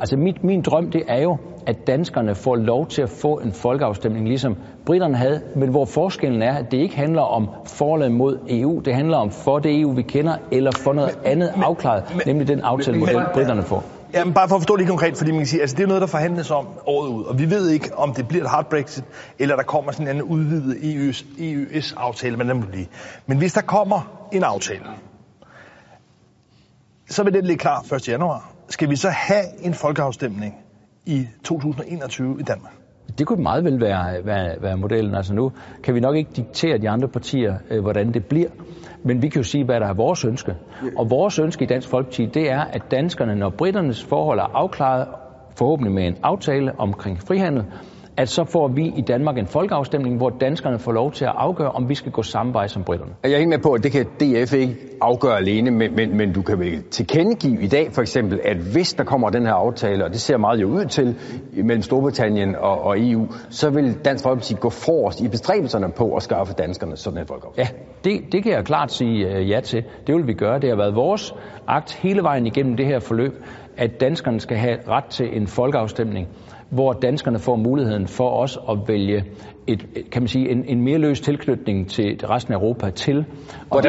Altså mit, min drøm det er jo, at danskerne får lov til at få en folkeafstemning, ligesom britterne havde, men hvor forskellen er, at det ikke handler om forholdet mod EU, det handler om for det EU, vi kender, eller for noget men, andet men, afklaret, men, nemlig den aftalemodel, britterne får. Jamen bare for at forstå lige konkret, fordi man kan sige, altså det er noget, der forhandles om året ud, og vi ved ikke, om det bliver et hard Brexit, eller der kommer sådan en udvidet EØS-aftale, men den blive. Men hvis der kommer en aftale, så vil den ligge klar 1. januar. Skal vi så have en folkeafstemning i 2021 i Danmark? Det kunne meget vel være, være, være modellen. Altså nu kan vi nok ikke diktere de andre partier, øh, hvordan det bliver. Men vi kan jo sige, hvad der er vores ønske. Og vores ønske i Dansk Folkeparti, det er, at danskerne, når britternes forhold er afklaret, forhåbentlig med en aftale omkring frihandel, at så får vi i Danmark en folkeafstemning, hvor danskerne får lov til at afgøre, om vi skal gå samme vej som britterne. Jeg er ikke med på, at det kan DF ikke afgøre alene, men, men, men du kan vel tilkendegive i dag for eksempel, at hvis der kommer den her aftale, og det ser meget jo ud til mellem Storbritannien og, og EU, så vil Dansk Folkeparti gå forrest i bestræbelserne på at skaffe danskerne sådan en folkeafstemning. Ja, det, det kan jeg klart sige uh, ja til. Det vil vi gøre. Det har været vores akt hele vejen igennem det her forløb, at danskerne skal have ret til en folkeafstemning hvor danskerne får muligheden for også at vælge et, kan man sige, en, en mere løs tilknytning til resten af Europa til. Og